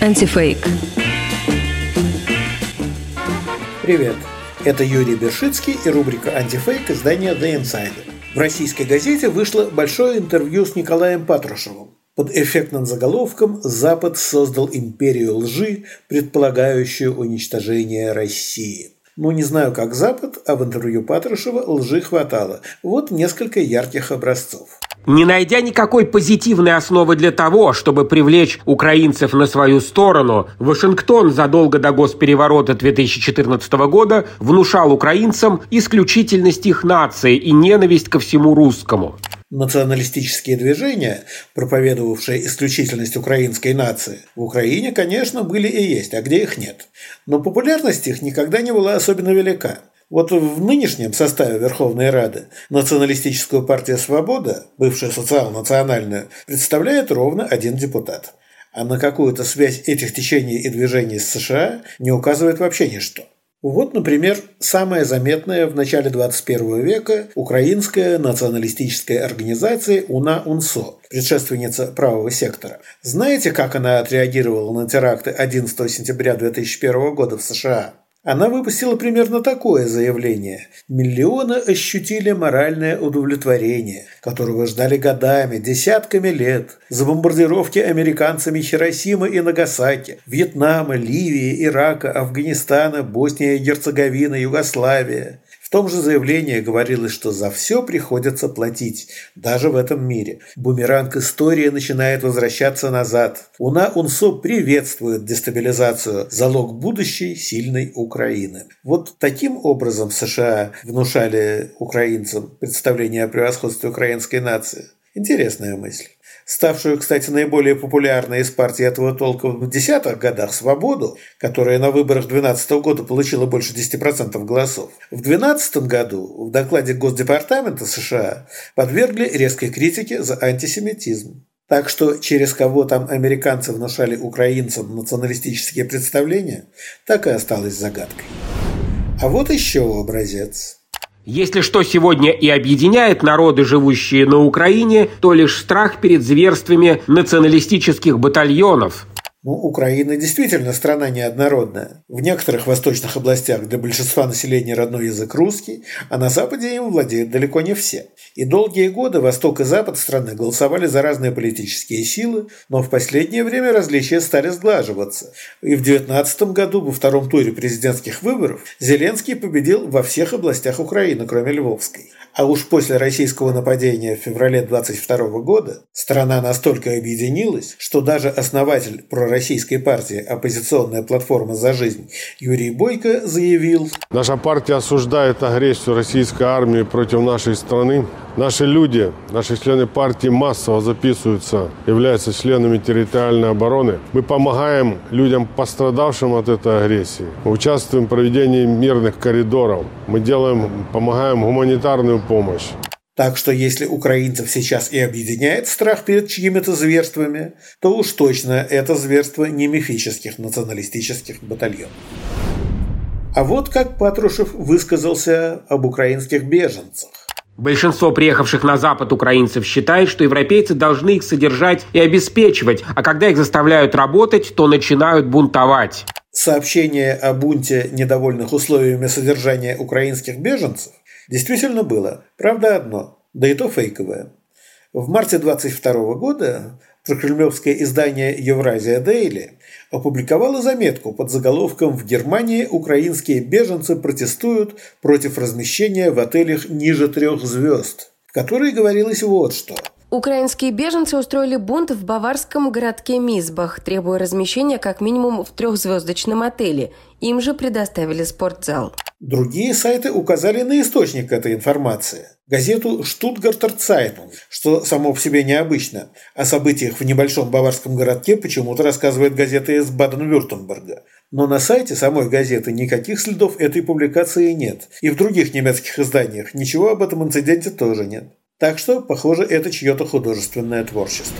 Антифейк. Привет. Это Юрий Бершицкий и рубрика «Антифейк» издания «The Insider». В российской газете вышло большое интервью с Николаем Патрушевым. Под эффектным заголовком «Запад создал империю лжи, предполагающую уничтожение России». Ну, не знаю, как Запад, а в интервью Патрушева лжи хватало. Вот несколько ярких образцов. Не найдя никакой позитивной основы для того, чтобы привлечь украинцев на свою сторону, Вашингтон задолго до госпереворота 2014 года внушал украинцам исключительность их нации и ненависть ко всему русскому. Националистические движения, проповедовавшие исключительность украинской нации, в Украине, конечно, были и есть, а где их нет. Но популярность их никогда не была особенно велика. Вот в нынешнем составе Верховной Рады националистическую партию «Свобода», бывшая социал-национальную, представляет ровно один депутат. А на какую-то связь этих течений и движений с США не указывает вообще ничто. Вот, например, самая заметная в начале 21 века украинская националистическая организация УНА-УНСО, предшественница правого сектора. Знаете, как она отреагировала на теракты 11 сентября 2001 года в США? Она выпустила примерно такое заявление. Миллионы ощутили моральное удовлетворение, которого ждали годами, десятками лет. За бомбардировки американцами Хиросимы и Нагасаки, Вьетнама, Ливии, Ирака, Афганистана, Босния и Герцеговина, Югославия. В том же заявлении говорилось, что за все приходится платить, даже в этом мире. Бумеранг истории начинает возвращаться назад. Уна Унсо приветствует дестабилизацию, залог будущей сильной Украины. Вот таким образом США внушали украинцам представление о превосходстве украинской нации. Интересная мысль ставшую, кстати, наиболее популярной из партии этого толка в десятых годах «Свободу», которая на выборах 2012 года получила больше 10% голосов. В 2012 году в докладе Госдепартамента США подвергли резкой критике за антисемитизм. Так что через кого там американцы внушали украинцам националистические представления, так и осталось загадкой. А вот еще образец – если что сегодня и объединяет народы, живущие на Украине, то лишь страх перед зверствами националистических батальонов, ну, Украина действительно страна неоднородная. В некоторых восточных областях для большинства населения родной язык русский, а на Западе им владеют далеко не все. И долгие годы Восток и Запад страны голосовали за разные политические силы, но в последнее время различия стали сглаживаться. И в 2019 году во втором туре президентских выборов Зеленский победил во всех областях Украины, кроме Львовской. А уж после российского нападения в феврале 22 года страна настолько объединилась, что даже основатель пророссийской партии «Оппозиционная платформа за жизнь» Юрий Бойко заявил «Наша партия осуждает агрессию российской армии против нашей страны Наши люди, наши члены партии массово записываются, являются членами территориальной обороны. Мы помогаем людям, пострадавшим от этой агрессии. Мы участвуем в проведении мирных коридоров. Мы делаем, помогаем гуманитарную помощь. Так что если украинцев сейчас и объединяет страх перед чьими-то зверствами, то уж точно это зверство не мифических националистических батальонов. А вот как Патрушев высказался об украинских беженцах. Большинство приехавших на Запад украинцев считает, что европейцы должны их содержать и обеспечивать, а когда их заставляют работать, то начинают бунтовать. Сообщение о бунте недовольных условиями содержания украинских беженцев действительно было. Правда одно, да и то фейковое. В марте 22 года прокремлевское издание «Евразия Дейли» опубликовало заметку под заголовком «В Германии украинские беженцы протестуют против размещения в отелях ниже трех звезд», в которой говорилось вот что – Украинские беженцы устроили бунт в баварском городке Мизбах, требуя размещения как минимум в трехзвездочном отеле. Им же предоставили спортзал. Другие сайты указали на источник этой информации – газету «Штутгартер Цайтунг», что само по себе необычно. О событиях в небольшом баварском городке почему-то рассказывает газета из Баден-Вюртемберга. Но на сайте самой газеты никаких следов этой публикации нет. И в других немецких изданиях ничего об этом инциденте тоже нет. Так что, похоже, это чье-то художественное творчество.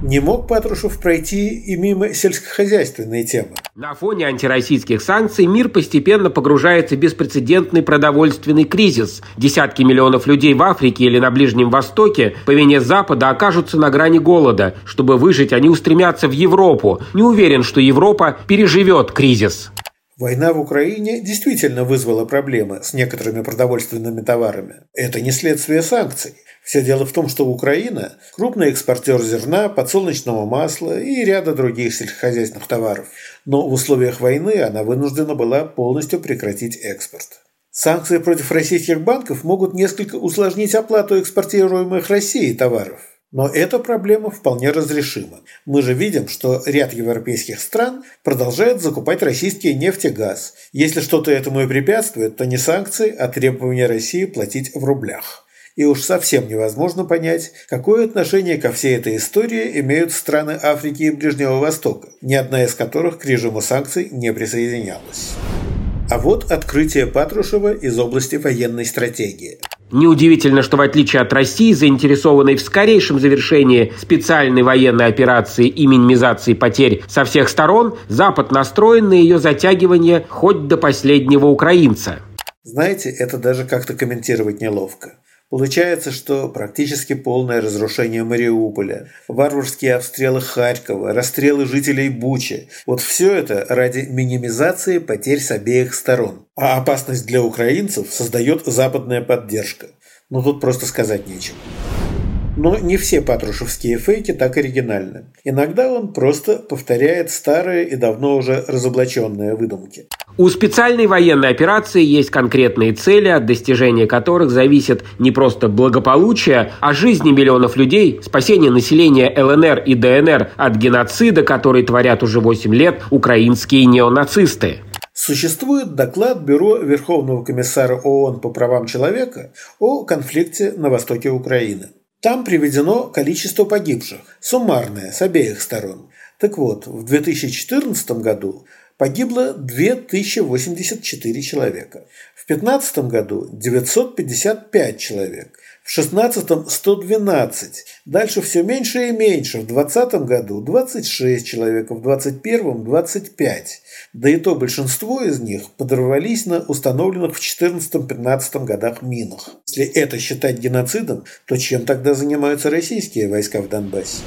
Не мог Патрушев пройти и мимо сельскохозяйственной темы. На фоне антироссийских санкций мир постепенно погружается в беспрецедентный продовольственный кризис. Десятки миллионов людей в Африке или на Ближнем Востоке по вине Запада окажутся на грани голода. Чтобы выжить, они устремятся в Европу. Не уверен, что Европа переживет кризис. Война в Украине действительно вызвала проблемы с некоторыми продовольственными товарами. Это не следствие санкций. Все дело в том, что Украина – крупный экспортер зерна, подсолнечного масла и ряда других сельскохозяйственных товаров. Но в условиях войны она вынуждена была полностью прекратить экспорт. Санкции против российских банков могут несколько усложнить оплату экспортируемых Россией товаров. Но эта проблема вполне разрешима. Мы же видим, что ряд европейских стран продолжает закупать российский нефть и газ. Если что-то этому и препятствует, то не санкции, а требования России платить в рублях и уж совсем невозможно понять, какое отношение ко всей этой истории имеют страны Африки и Ближнего Востока, ни одна из которых к режиму санкций не присоединялась. А вот открытие Патрушева из области военной стратегии. Неудивительно, что в отличие от России, заинтересованной в скорейшем завершении специальной военной операции и минимизации потерь со всех сторон, Запад настроен на ее затягивание хоть до последнего украинца. Знаете, это даже как-то комментировать неловко. Получается, что практически полное разрушение Мариуполя, варварские обстрелы Харькова, расстрелы жителей Бучи – вот все это ради минимизации потерь с обеих сторон. А опасность для украинцев создает западная поддержка. Ну тут просто сказать нечего. Но не все патрушевские фейки так оригинальны. Иногда он просто повторяет старые и давно уже разоблаченные выдумки. У специальной военной операции есть конкретные цели, от достижения которых зависит не просто благополучие, а жизни миллионов людей, спасение населения ЛНР и ДНР от геноцида, который творят уже 8 лет украинские неонацисты. Существует доклад Бюро Верховного комиссара ООН по правам человека о конфликте на востоке Украины. Там приведено количество погибших, суммарное, с обеих сторон. Так вот, в 2014 году погибло 2084 человека, в 2015 году 955 человек, в 16 – 112, дальше все меньше и меньше, в 2020 году 26 человек, в 2021 – 25. Да и то большинство из них подорвались на установленных в 14-15 годах минах. Если это считать геноцидом, то чем тогда занимаются российские войска в Донбассе?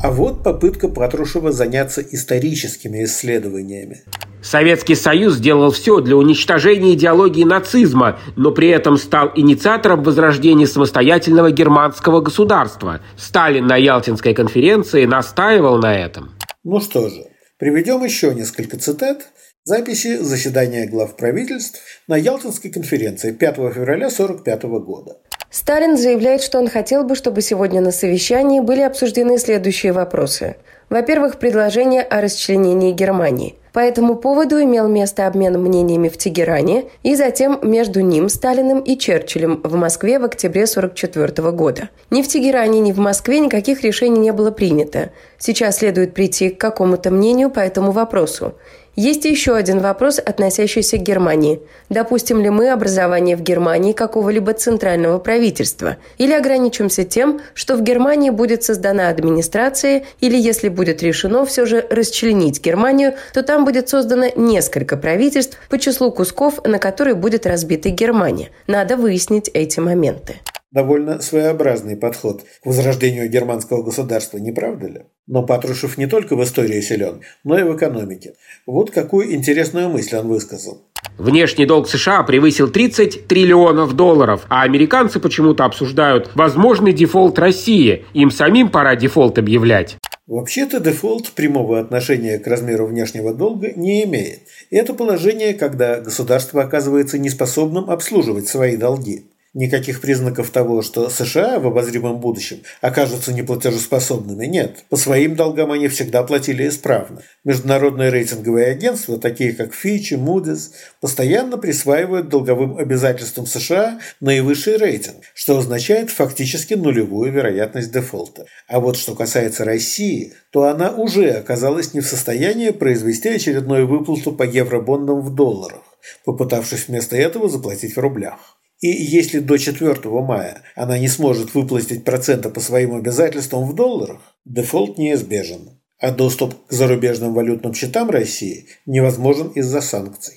А вот попытка Патрушева заняться историческими исследованиями. Советский Союз сделал все для уничтожения идеологии нацизма, но при этом стал инициатором возрождения самостоятельного германского государства. Сталин на Ялтинской конференции настаивал на этом. Ну что же, Приведем еще несколько цитат записи заседания глав правительств на Ялтинской конференции 5 февраля 1945 года. Сталин заявляет, что он хотел бы, чтобы сегодня на совещании были обсуждены следующие вопросы. Во-первых, предложение о расчленении Германии. По этому поводу имел место обмен мнениями в Тегеране и затем между ним, Сталиным и Черчиллем в Москве в октябре 1944 года. Ни в Тегеране, ни в Москве никаких решений не было принято. Сейчас следует прийти к какому-то мнению по этому вопросу. Есть еще один вопрос, относящийся к Германии. Допустим ли мы образование в Германии какого-либо центрального правительства? Или ограничимся тем, что в Германии будет создана администрация, или если будет решено все же расчленить Германию, то там будет создано несколько правительств по числу кусков, на которые будет разбита Германия. Надо выяснить эти моменты. Довольно своеобразный подход к возрождению германского государства, не правда ли? Но Патрушев не только в истории силен, но и в экономике. Вот какую интересную мысль он высказал. Внешний долг США превысил 30 триллионов долларов, а американцы почему-то обсуждают возможный дефолт России. Им самим пора дефолт объявлять. Вообще-то дефолт прямого отношения к размеру внешнего долга не имеет. Это положение, когда государство оказывается неспособным обслуживать свои долги. Никаких признаков того, что США в обозримом будущем окажутся неплатежеспособными, нет. По своим долгам они всегда платили исправно. Международные рейтинговые агентства, такие как Fitch и Moody's, постоянно присваивают долговым обязательствам США наивысший рейтинг, что означает фактически нулевую вероятность дефолта. А вот что касается России, то она уже оказалась не в состоянии произвести очередную выплату по евробондам в долларах, попытавшись вместо этого заплатить в рублях. И если до 4 мая она не сможет выплатить проценты по своим обязательствам в долларах, дефолт неизбежен. а доступ к зарубежным валютным счетам России невозможен из-за санкций.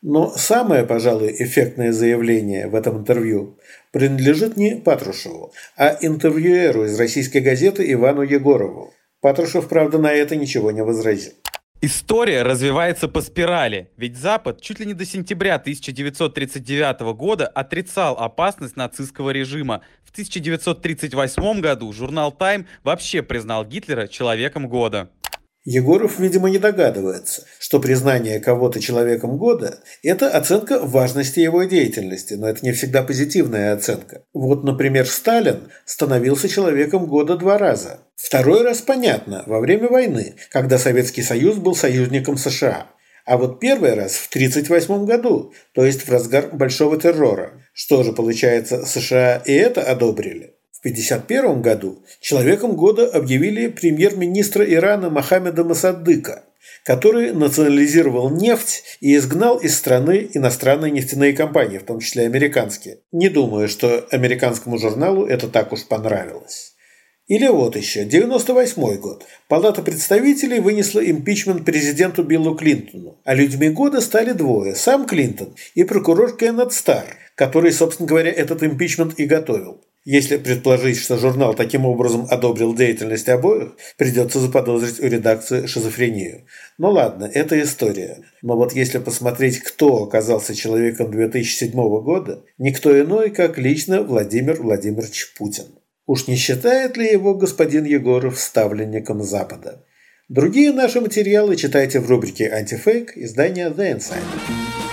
Но самое, пожалуй, эффектное заявление в этом интервью принадлежит не Патрушеву, а интервьюеру из российской газеты Ивану Егорову. Патрушев, правда, на это ничего не возразил. История развивается по спирали, ведь Запад чуть ли не до сентября 1939 года отрицал опасность нацистского режима. В 1938 году журнал Time вообще признал Гитлера человеком года. Егоров, видимо, не догадывается, что признание кого-то человеком года – это оценка важности его деятельности, но это не всегда позитивная оценка. Вот, например, Сталин становился человеком года два раза. Второй раз понятно – во время войны, когда Советский Союз был союзником США. А вот первый раз в 1938 году, то есть в разгар Большого террора. Что же, получается, США и это одобрили? В 1951 году человеком года объявили премьер-министра Ирана Мохаммеда Масадыка, который национализировал нефть и изгнал из страны иностранные нефтяные компании, в том числе американские. Не думаю, что американскому журналу это так уж понравилось. Или вот еще, 98 год. Палата представителей вынесла импичмент президенту Биллу Клинтону. А людьми года стали двое – сам Клинтон и прокурор Кеннет Старр, который, собственно говоря, этот импичмент и готовил. Если предположить, что журнал таким образом одобрил деятельность обоих, придется заподозрить у редакции шизофрению. Ну ладно, это история. Но вот если посмотреть, кто оказался человеком 2007 года, никто иной, как лично Владимир Владимирович Путин. Уж не считает ли его господин Егоров ставленником Запада? Другие наши материалы читайте в рубрике «Антифейк» издания «The Insider».